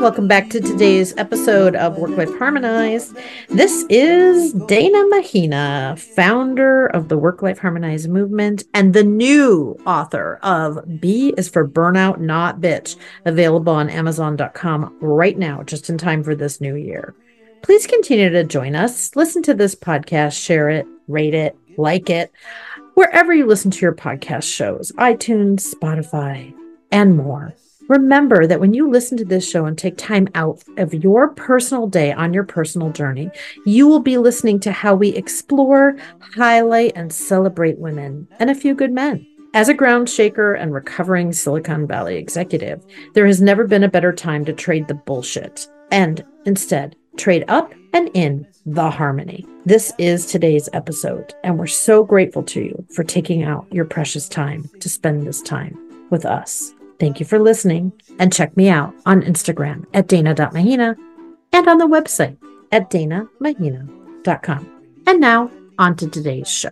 Welcome back to today's episode of Work Life Harmonized. This is Dana Mahina, founder of the Work Life Harmonized movement and the new author of B is for Burnout, Not Bitch, available on Amazon.com right now, just in time for this new year. Please continue to join us. Listen to this podcast, share it, rate it, like it, wherever you listen to your podcast shows iTunes, Spotify, and more. Remember that when you listen to this show and take time out of your personal day on your personal journey, you will be listening to how we explore, highlight, and celebrate women and a few good men. As a ground shaker and recovering Silicon Valley executive, there has never been a better time to trade the bullshit and instead trade up and in the harmony. This is today's episode, and we're so grateful to you for taking out your precious time to spend this time with us. Thank you for listening, and check me out on Instagram at dana.mahina and on the website at danamahina.com. And now, on to today's show.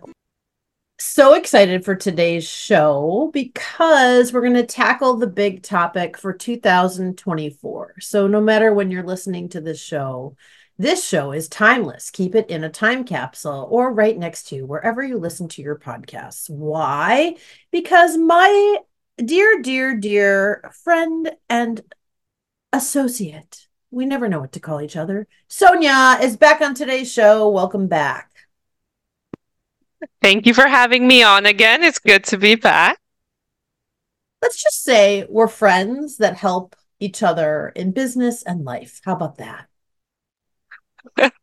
So excited for today's show because we're going to tackle the big topic for 2024. So, no matter when you're listening to this show, this show is timeless. Keep it in a time capsule or right next to you, wherever you listen to your podcasts. Why? Because my dear, dear, dear friend and associate, we never know what to call each other, Sonia is back on today's show. Welcome back. Thank you for having me on again. It's good to be back. Let's just say we're friends that help each other in business and life. How about that?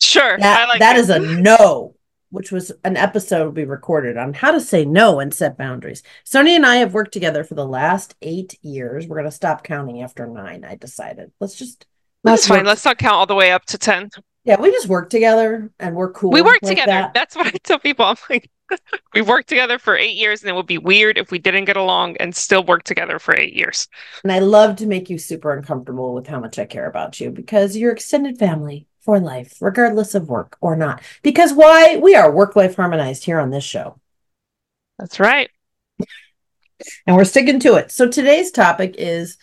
sure. That, like that is a no, which was an episode we recorded on how to say no and set boundaries. Sonia and I have worked together for the last eight years. We're going to stop counting after nine, I decided. Let's just. That's fine. Let's not count all the way up to 10. Yeah, we just work together and we're cool. We work like together. that. That's what I tell people. I'm like, we worked together for eight years, and it would be weird if we didn't get along and still work together for eight years. And I love to make you super uncomfortable with how much I care about you because you're extended family for life, regardless of work or not. Because why? We are work life harmonized here on this show. That's right. And we're sticking to it. So today's topic is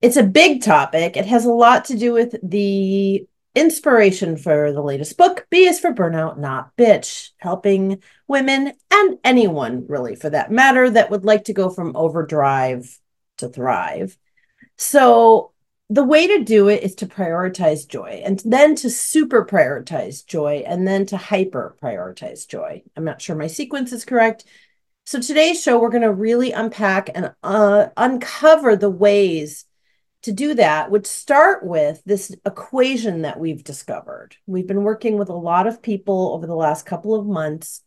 it's a big topic. It has a lot to do with the inspiration for the latest book b is for burnout not bitch helping women and anyone really for that matter that would like to go from overdrive to thrive so the way to do it is to prioritize joy and then to super prioritize joy and then to hyper prioritize joy i'm not sure my sequence is correct so today's show we're going to really unpack and uh, uncover the ways to do that would start with this equation that we've discovered. We've been working with a lot of people over the last couple of months.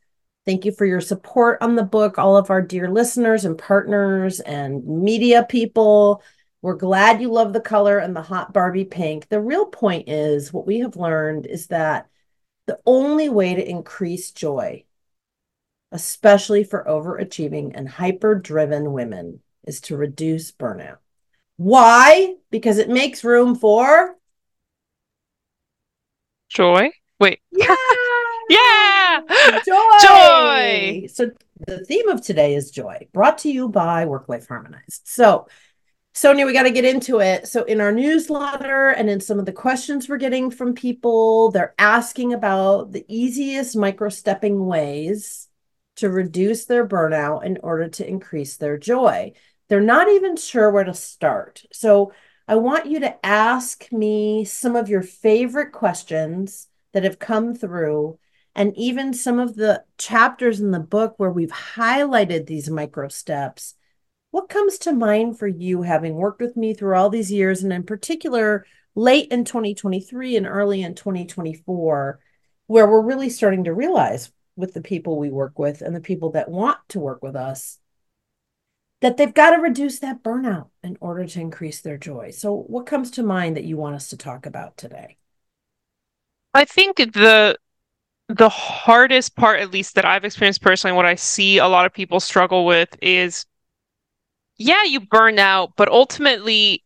Thank you for your support on the book, all of our dear listeners and partners and media people. We're glad you love the color and the hot Barbie pink. The real point is what we have learned is that the only way to increase joy, especially for overachieving and hyper driven women, is to reduce burnout. Why? Because it makes room for joy. Wait. Yeah. yeah. Joy. Joy. So the theme of today is joy, brought to you by Work Life Harmonized. So Sonia, we got to get into it. So, in our newsletter and in some of the questions we're getting from people, they're asking about the easiest micro stepping ways to reduce their burnout in order to increase their joy they're not even sure where to start. So I want you to ask me some of your favorite questions that have come through, and even some of the chapters in the book where we've highlighted these micro steps. What comes to mind for you having worked with me through all these years, and in particular, late in 2023 and early in 2024, where we're really starting to realize with the people we work with and the people that want to work with us that they've got to reduce that burnout in order to increase their joy. So, what comes to mind that you want us to talk about today? I think the the hardest part, at least that I've experienced personally, what I see a lot of people struggle with is yeah, you burn out, but ultimately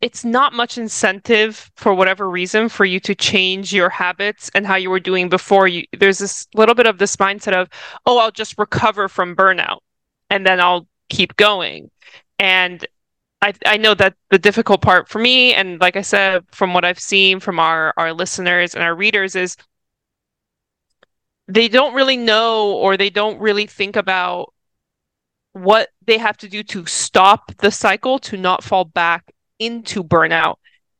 it's not much incentive for whatever reason for you to change your habits and how you were doing before you there's this little bit of this mindset of oh i'll just recover from burnout and then I'll keep going. And I, I know that the difficult part for me, and like I said, from what I've seen from our, our listeners and our readers, is they don't really know or they don't really think about what they have to do to stop the cycle to not fall back into burnout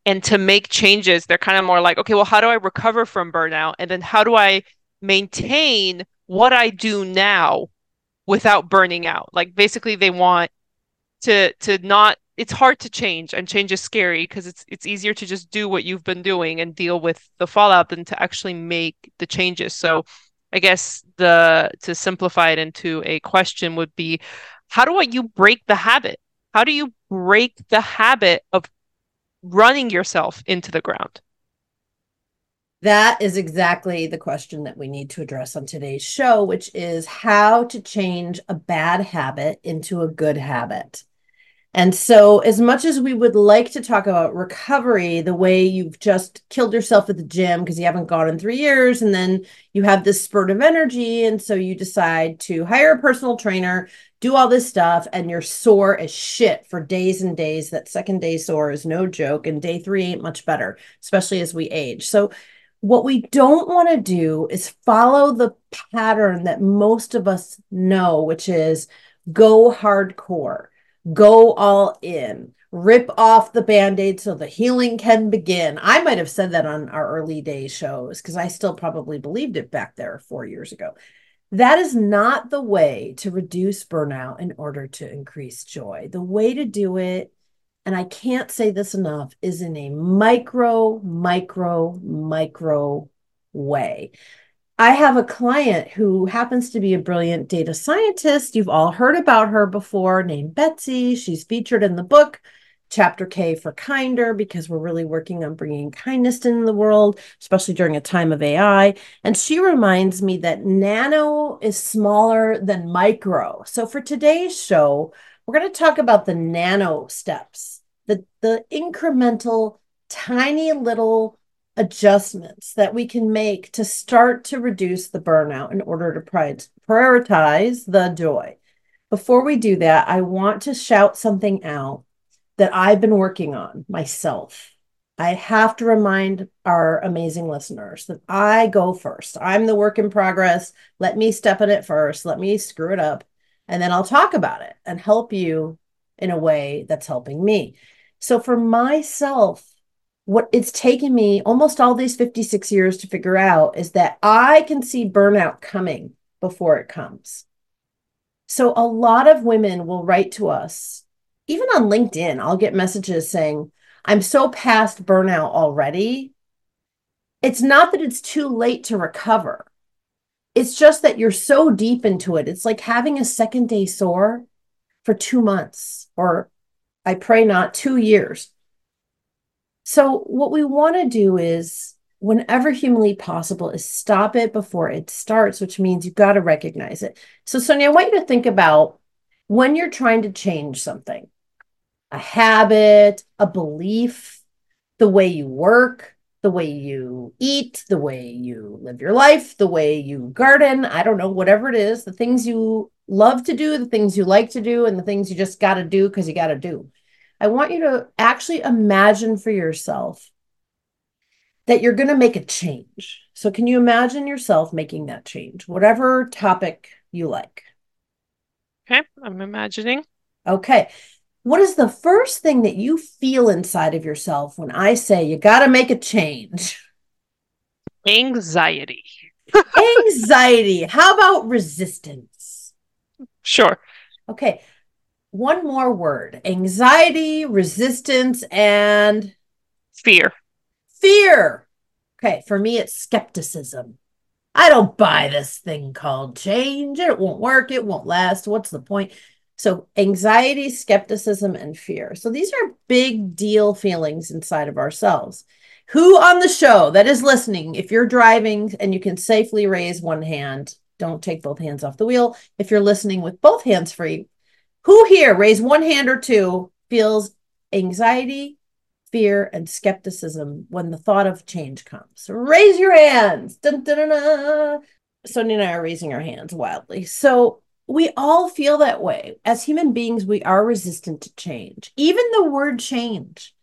and to make changes. They're kind of more like, okay, well, how do I recover from burnout? And then how do I maintain what I do now without burning out? Like basically they want to to not it's hard to change and change is scary because it's it's easier to just do what you've been doing and deal with the fallout than to actually make the changes. So I guess the to simplify it into a question would be how do I, you break the habit? How do you break the habit of running yourself into the ground? That is exactly the question that we need to address on today's show, which is how to change a bad habit into a good habit. And so, as much as we would like to talk about recovery, the way you've just killed yourself at the gym because you haven't gone in three years, and then you have this spurt of energy. And so you decide to hire a personal trainer, do all this stuff, and you're sore as shit for days and days. That second day sore is no joke. And day three ain't much better, especially as we age. So, what we don't want to do is follow the pattern that most of us know, which is go hardcore go all in, rip off the band aid so the healing can begin. I might have said that on our early day shows because I still probably believed it back there four years ago. That is not the way to reduce burnout in order to increase joy. The way to do it, and I can't say this enough, is in a micro, micro, micro way. I have a client who happens to be a brilliant data scientist. You've all heard about her before, named Betsy. She's featured in the book Chapter K for Kinder because we're really working on bringing kindness in the world, especially during a time of AI. And she reminds me that nano is smaller than micro. So for today's show, we're going to talk about the nano steps, the, the incremental, tiny little adjustments that we can make to start to reduce the burnout in order to prioritize the joy. Before we do that, I want to shout something out that I've been working on myself. I have to remind our amazing listeners that I go first. I'm the work in progress. Let me step in it first. Let me screw it up. And then I'll talk about it and help you in a way that's helping me. So for myself, what it's taken me almost all these 56 years to figure out is that I can see burnout coming before it comes. So a lot of women will write to us, even on LinkedIn, I'll get messages saying, I'm so past burnout already. It's not that it's too late to recover. It's just that you're so deep into it. It's like having a second day sore for two months, or I pray not two years so, what we want to do is, whenever humanly possible, is stop it before it starts, which means you've got to recognize it. So, Sonia, I want you to think about when you're trying to change something a habit, a belief, the way you work, the way you eat, the way you live your life, the way you garden, I don't know, whatever it is, the things you love to do, the things you like to do, and the things you just got to do because you got to do. I want you to actually imagine for yourself that you're going to make a change. So, can you imagine yourself making that change, whatever topic you like? Okay, I'm imagining. Okay. What is the first thing that you feel inside of yourself when I say you got to make a change? Anxiety. Anxiety. How about resistance? Sure. Okay one more word anxiety, resistance, and fear. Fear. Okay, for me, it's skepticism. I don't buy this thing called change. It won't work. It won't last. What's the point? So, anxiety, skepticism, and fear. So, these are big deal feelings inside of ourselves. Who on the show that is listening, if you're driving and you can safely raise one hand, don't take both hands off the wheel. If you're listening with both hands free, who here, raise one hand or two, feels anxiety, fear, and skepticism when the thought of change comes? Raise your hands. Dun, dun, dun. Sonia and I are raising our hands wildly. So we all feel that way. As human beings, we are resistant to change, even the word change.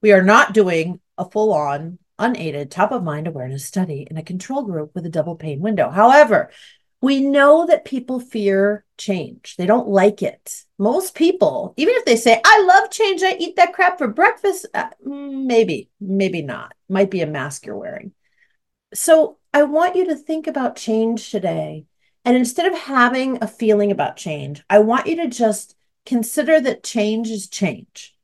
We are not doing a full on, unaided, top of mind awareness study in a control group with a double pane window. However, we know that people fear change. They don't like it. Most people, even if they say, I love change, I eat that crap for breakfast, uh, maybe, maybe not. Might be a mask you're wearing. So I want you to think about change today. And instead of having a feeling about change, I want you to just consider that change is change.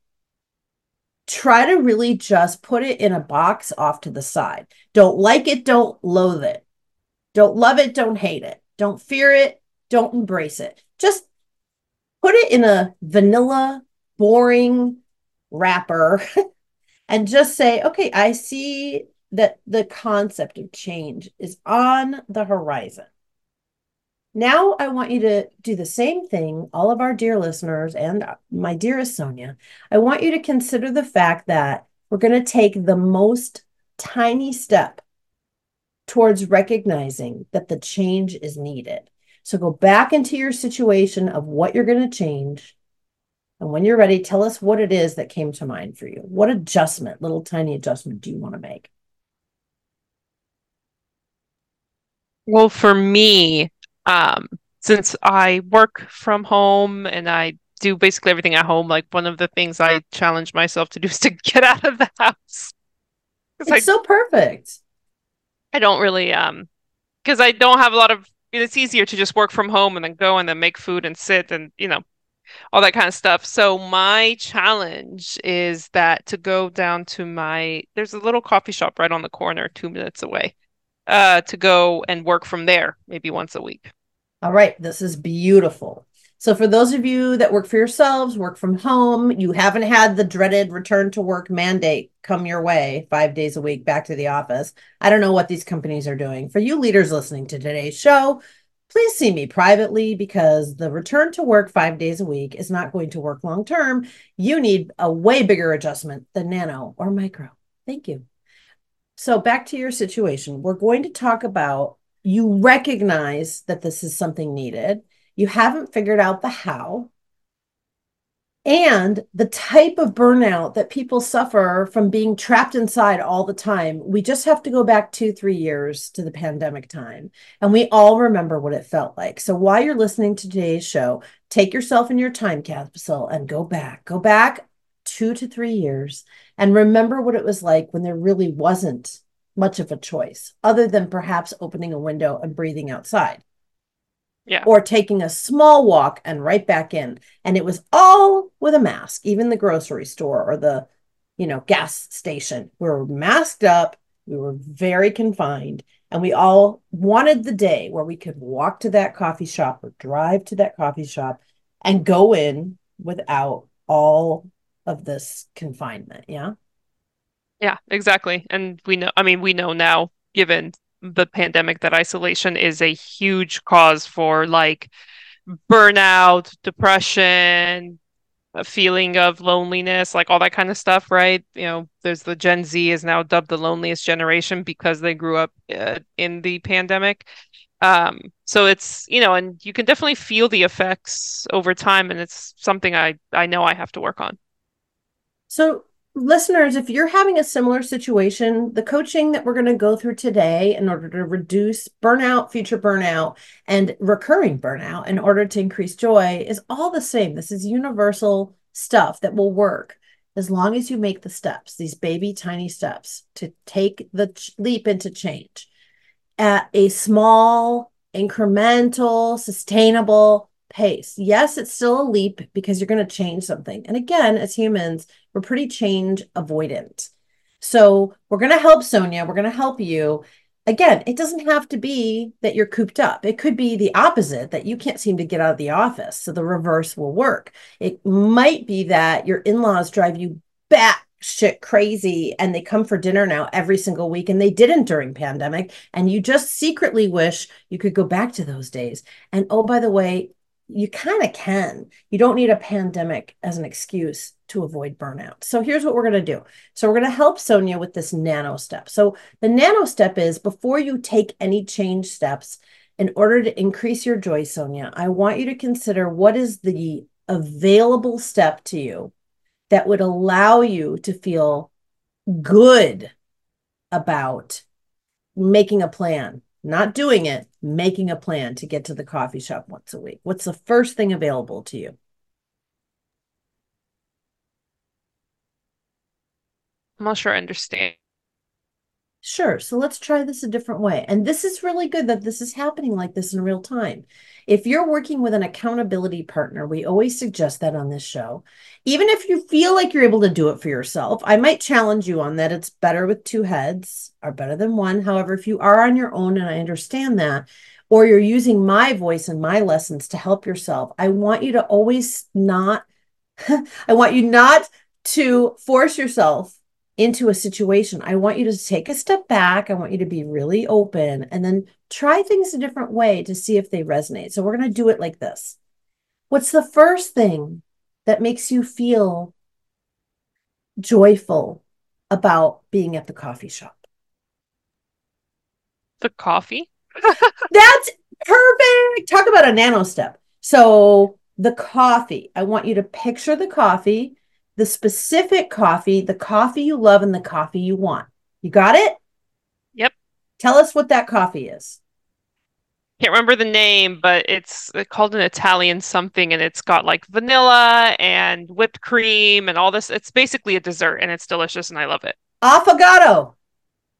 Try to really just put it in a box off to the side. Don't like it, don't loathe it. Don't love it, don't hate it. Don't fear it, don't embrace it. Just put it in a vanilla, boring wrapper and just say, okay, I see that the concept of change is on the horizon. Now, I want you to do the same thing, all of our dear listeners and my dearest Sonia. I want you to consider the fact that we're going to take the most tiny step towards recognizing that the change is needed. So go back into your situation of what you're going to change. And when you're ready, tell us what it is that came to mind for you. What adjustment, little tiny adjustment, do you want to make? Well, for me, um, since I work from home and I do basically everything at home, like one of the things I challenge myself to do is to get out of the house. It's I, so perfect. I don't really um because I don't have a lot of it's easier to just work from home and then go and then make food and sit and you know all that kind of stuff. So my challenge is that to go down to my there's a little coffee shop right on the corner 2 minutes away uh, to go and work from there maybe once a week. All right, this is beautiful. So, for those of you that work for yourselves, work from home, you haven't had the dreaded return to work mandate come your way five days a week back to the office. I don't know what these companies are doing. For you leaders listening to today's show, please see me privately because the return to work five days a week is not going to work long term. You need a way bigger adjustment than nano or micro. Thank you. So back to your situation. We're going to talk about you recognize that this is something needed. You haven't figured out the how. And the type of burnout that people suffer from being trapped inside all the time. We just have to go back two, three years to the pandemic time. And we all remember what it felt like. So while you're listening to today's show, take yourself in your time capsule and go back. Go back two to three years and remember what it was like when there really wasn't much of a choice other than perhaps opening a window and breathing outside. Yeah. Or taking a small walk and right back in. And it was all with a mask, even the grocery store or the, you know, gas station. We were masked up. We were very confined. And we all wanted the day where we could walk to that coffee shop or drive to that coffee shop and go in without all of this confinement. Yeah. Yeah, exactly. And we know, I mean, we know now, given the pandemic, that isolation is a huge cause for like burnout, depression, a feeling of loneliness, like all that kind of stuff, right? You know, there's the Gen Z is now dubbed the loneliest generation because they grew up uh, in the pandemic. Um, so it's, you know, and you can definitely feel the effects over time, and it's something I I know I have to work on. So, listeners, if you're having a similar situation, the coaching that we're going to go through today in order to reduce burnout, future burnout, and recurring burnout in order to increase joy is all the same. This is universal stuff that will work as long as you make the steps, these baby tiny steps to take the leap into change at a small, incremental, sustainable pace. Yes, it's still a leap because you're going to change something. And again, as humans, we're pretty change avoidant. So we're going to help Sonia. We're going to help you. Again, it doesn't have to be that you're cooped up. It could be the opposite that you can't seem to get out of the office. So the reverse will work. It might be that your in laws drive you back shit crazy and they come for dinner now every single week and they didn't during pandemic and you just secretly wish you could go back to those days and oh by the way you kind of can. You don't need a pandemic as an excuse to avoid burnout. So here's what we're going to do. So we're going to help Sonia with this nano step. So the nano step is before you take any change steps, in order to increase your joy, Sonia, I want you to consider what is the available step to you that would allow you to feel good about making a plan, not doing it, making a plan to get to the coffee shop once a week. What's the first thing available to you? I'm not sure I understand. Sure. So let's try this a different way. And this is really good that this is happening like this in real time. If you're working with an accountability partner, we always suggest that on this show. Even if you feel like you're able to do it for yourself, I might challenge you on that. It's better with two heads are better than one. However, if you are on your own, and I understand that, or you're using my voice and my lessons to help yourself, I want you to always not, I want you not to force yourself into a situation, I want you to take a step back. I want you to be really open and then try things a different way to see if they resonate. So we're going to do it like this. What's the first thing that makes you feel joyful about being at the coffee shop? The coffee? That's perfect. Talk about a nano step. So the coffee, I want you to picture the coffee the specific coffee, the coffee you love, and the coffee you want. You got it? Yep. Tell us what that coffee is. Can't remember the name, but it's called an Italian something, and it's got like vanilla and whipped cream and all this. It's basically a dessert, and it's delicious, and I love it. Affogato.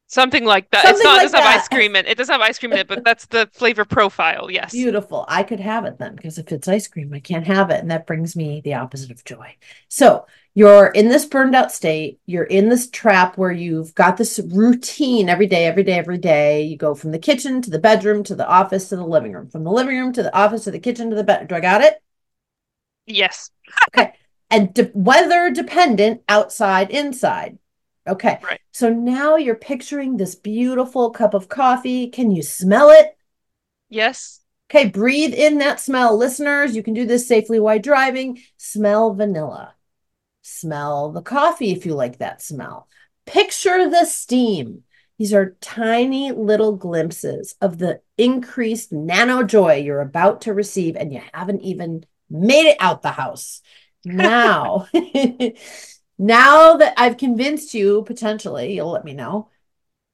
Something like that. Something it's not like it doesn't that. have ice cream in it. It doesn't have ice cream in it, but that's the flavor profile. Yes. Beautiful. I could have it then because if it's ice cream, I can't have it. And that brings me the opposite of joy. So you're in this burned out state. You're in this trap where you've got this routine every day, every day, every day. You go from the kitchen to the bedroom to the office to the living room, from the living room to the office to the kitchen to the bed. Do I got it? Yes. okay. And de- weather dependent outside, inside. Okay. Right. So now you're picturing this beautiful cup of coffee. Can you smell it? Yes. Okay. Breathe in that smell. Listeners, you can do this safely while driving. Smell vanilla. Smell the coffee if you like that smell. Picture the steam. These are tiny little glimpses of the increased nano joy you're about to receive, and you haven't even made it out the house. Now, Now that I've convinced you, potentially, you'll let me know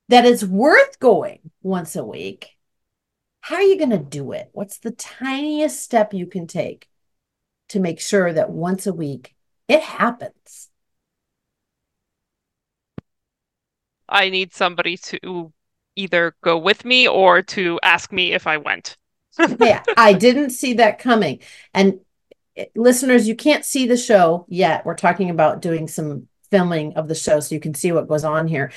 that it's worth going once a week. How are you going to do it? What's the tiniest step you can take to make sure that once a week it happens? I need somebody to either go with me or to ask me if I went. yeah, I didn't see that coming. And eh, listeners, you can't see the show yet. We're talking about doing some filming of the show so you can see what goes on here.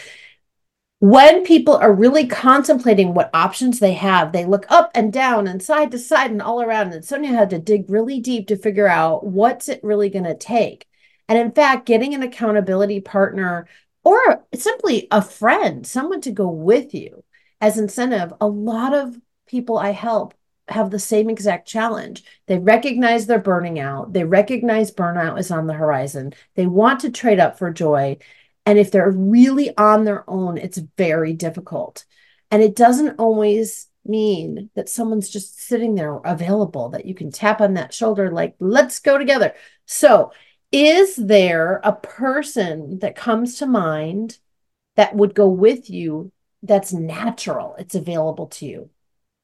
When people are really contemplating what options they have, they look up and down and side to side and all around. And Sonia had to dig really deep to figure out what's it really going to take. And in fact, getting an accountability partner or simply a friend, someone to go with you as incentive, a lot of people I help have the same exact challenge. They recognize they're burning out. They recognize burnout is on the horizon. They want to trade up for joy. And if they're really on their own, it's very difficult. And it doesn't always mean that someone's just sitting there available, that you can tap on that shoulder, like, let's go together. So, is there a person that comes to mind that would go with you that's natural? It's available to you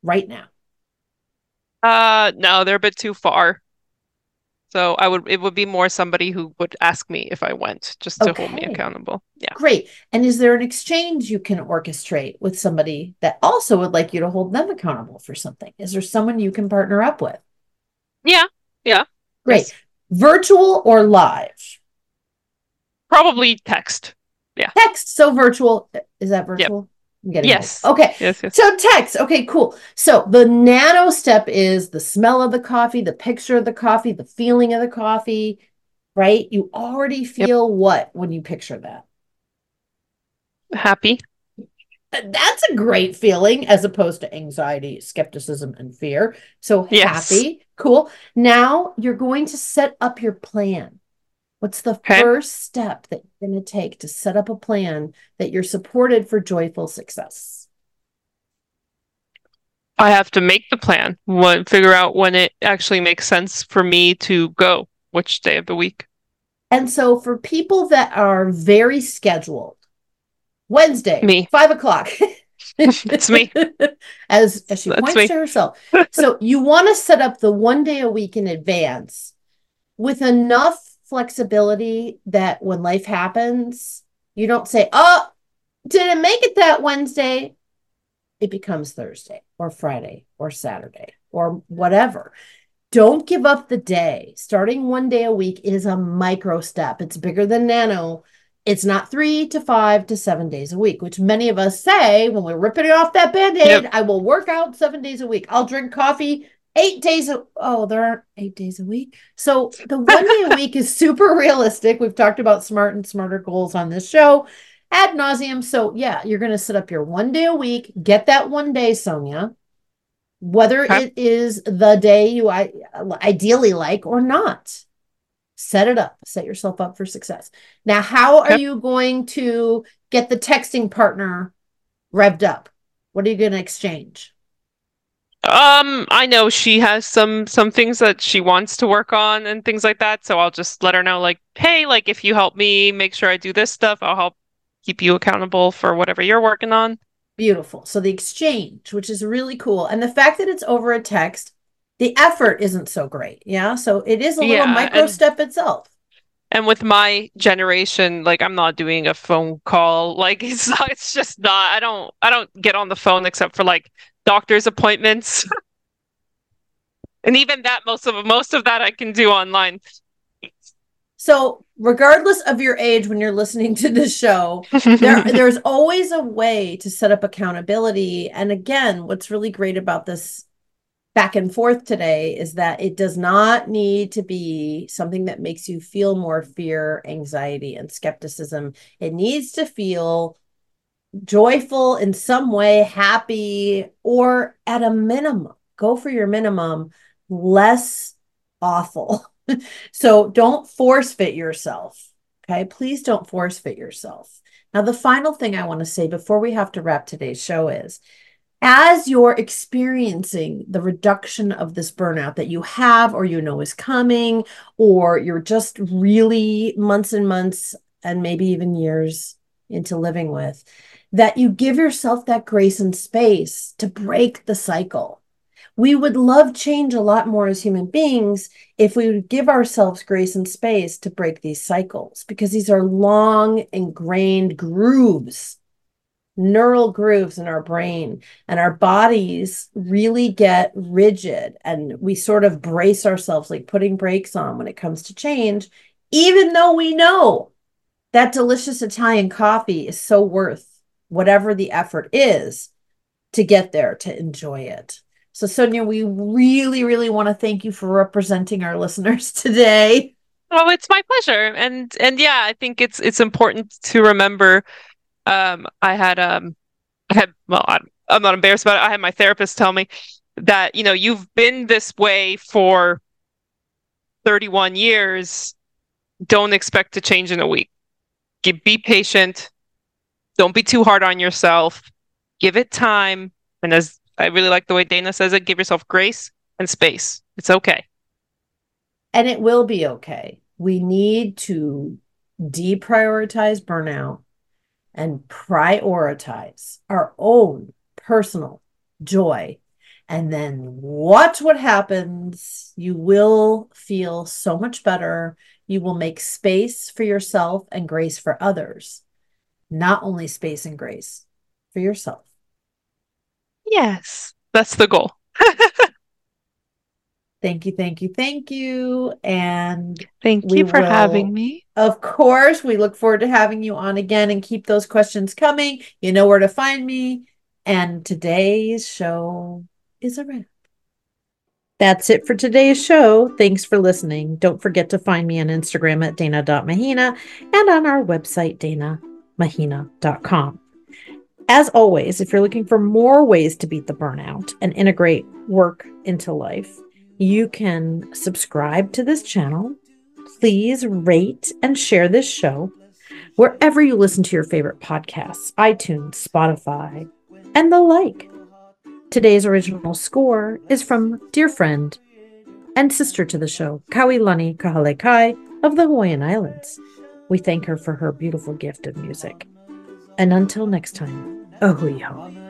right now. Uh, no, they're a bit too far. So I would it would be more somebody who would ask me if I went just to hold me accountable. Yeah. Great. And is there an exchange you can orchestrate with somebody that also would like you to hold them accountable for something? Is there someone you can partner up with? Yeah. Yeah. Great. Yes. Virtual or live? Probably text. Yeah. Text. So virtual. Is that virtual? I'm getting yes. Old. Okay. Yes, yes. So text. Okay, cool. So the nano step is the smell of the coffee, the picture of the coffee, the feeling of the coffee, right? You already feel yep. what when you picture that? Happy. That's a great feeling as opposed to anxiety, skepticism, and fear. So yes. happy. Cool. Now you're going to set up your plan. What's the okay. first step that you're going to take to set up a plan that you're supported for joyful success? I have to make the plan, what, figure out when it actually makes sense for me to go, which day of the week. And so for people that are very scheduled, Wednesday, me, five o'clock. it's me. As as she That's points me. to herself. so you want to set up the one day a week in advance with enough flexibility that when life happens, you don't say, Oh, didn't make it that Wednesday. It becomes Thursday or Friday or Saturday or whatever. Don't give up the day. Starting one day a week is a micro step. It's bigger than nano. It's not three to five to seven days a week, which many of us say when we're ripping off that band aid. Yep. I will work out seven days a week. I'll drink coffee eight days. A- oh, there aren't eight days a week. So the one day a week is super realistic. We've talked about smart and smarter goals on this show ad nauseum. So yeah, you're going to set up your one day a week. Get that one day, Sonia. Whether it is the day you I, ideally like or not, set it up. Set yourself up for success. Now, how are you going to get the texting partner revved up? What are you going to exchange? Um, I know she has some some things that she wants to work on and things like that, so I'll just let her know like, "Hey, like if you help me make sure I do this stuff, I'll help keep you accountable for whatever you're working on." Beautiful. So the exchange, which is really cool. And the fact that it's over a text, the effort isn't so great. Yeah. So it is a little Yeah, micro and- step itself. And with my generation, like I'm not doing a phone call. Like it's not, it's just not. I don't I don't get on the phone except for like doctor's appointments. And even that most of most of that I can do online. So regardless of your age when you're listening to the show, there, there's always a way to set up accountability. And again, what's really great about this back and forth today is that it does not need to be something that makes you feel more fear, anxiety, and skepticism. It needs to feel joyful in some way, happy, or at a minimum, go for your minimum, less awful. so don't force fit yourself. Okay. Please don't force fit yourself. Now, the final thing I want to say before we have to wrap today's show is as you're experiencing the reduction of this burnout that you have or you know is coming, or you're just really months and months and maybe even years into living with, that you give yourself that grace and space to break the cycle. We would love change a lot more as human beings if we would give ourselves grace and space to break these cycles because these are long ingrained grooves neural grooves in our brain and our bodies really get rigid and we sort of brace ourselves like putting brakes on when it comes to change even though we know that delicious italian coffee is so worth whatever the effort is to get there to enjoy it so sonia we really really want to thank you for representing our listeners today Oh, it's my pleasure. And and yeah, I think it's it's important to remember um I had um I had well I'm, I'm not embarrassed about it. I had my therapist tell me that, you know, you've been this way for 31 years. Don't expect to change in a week. Be patient. Don't be too hard on yourself. Give it time. And as I really like the way Dana says it, give yourself grace and space. It's okay. and it will be okay. We need to deprioritize burnout and prioritize our own personal joy. And then watch what happens. You will feel so much better. You will make space for yourself and grace for others, not only space and grace for yourself. Yes, that's the goal. Thank you, thank you, thank you. And Thank you for having me. Of course, we look forward to having you on again and keep those questions coming. You know where to find me. And today's show is a wrap. That's it for today's show. Thanks for listening. Don't forget to find me on Instagram at dana.mahina and on our website, danamahina.com. As always, if you're looking for more ways to beat the burnout and integrate work into life, you can subscribe to this channel please rate and share this show wherever you listen to your favorite podcasts iTunes, Spotify, and the like. Today's original score is from dear friend and sister to the show, Kauilani Kahalekai of the Hawaiian Islands. We thank her for her beautiful gift of music. And until next time, ho.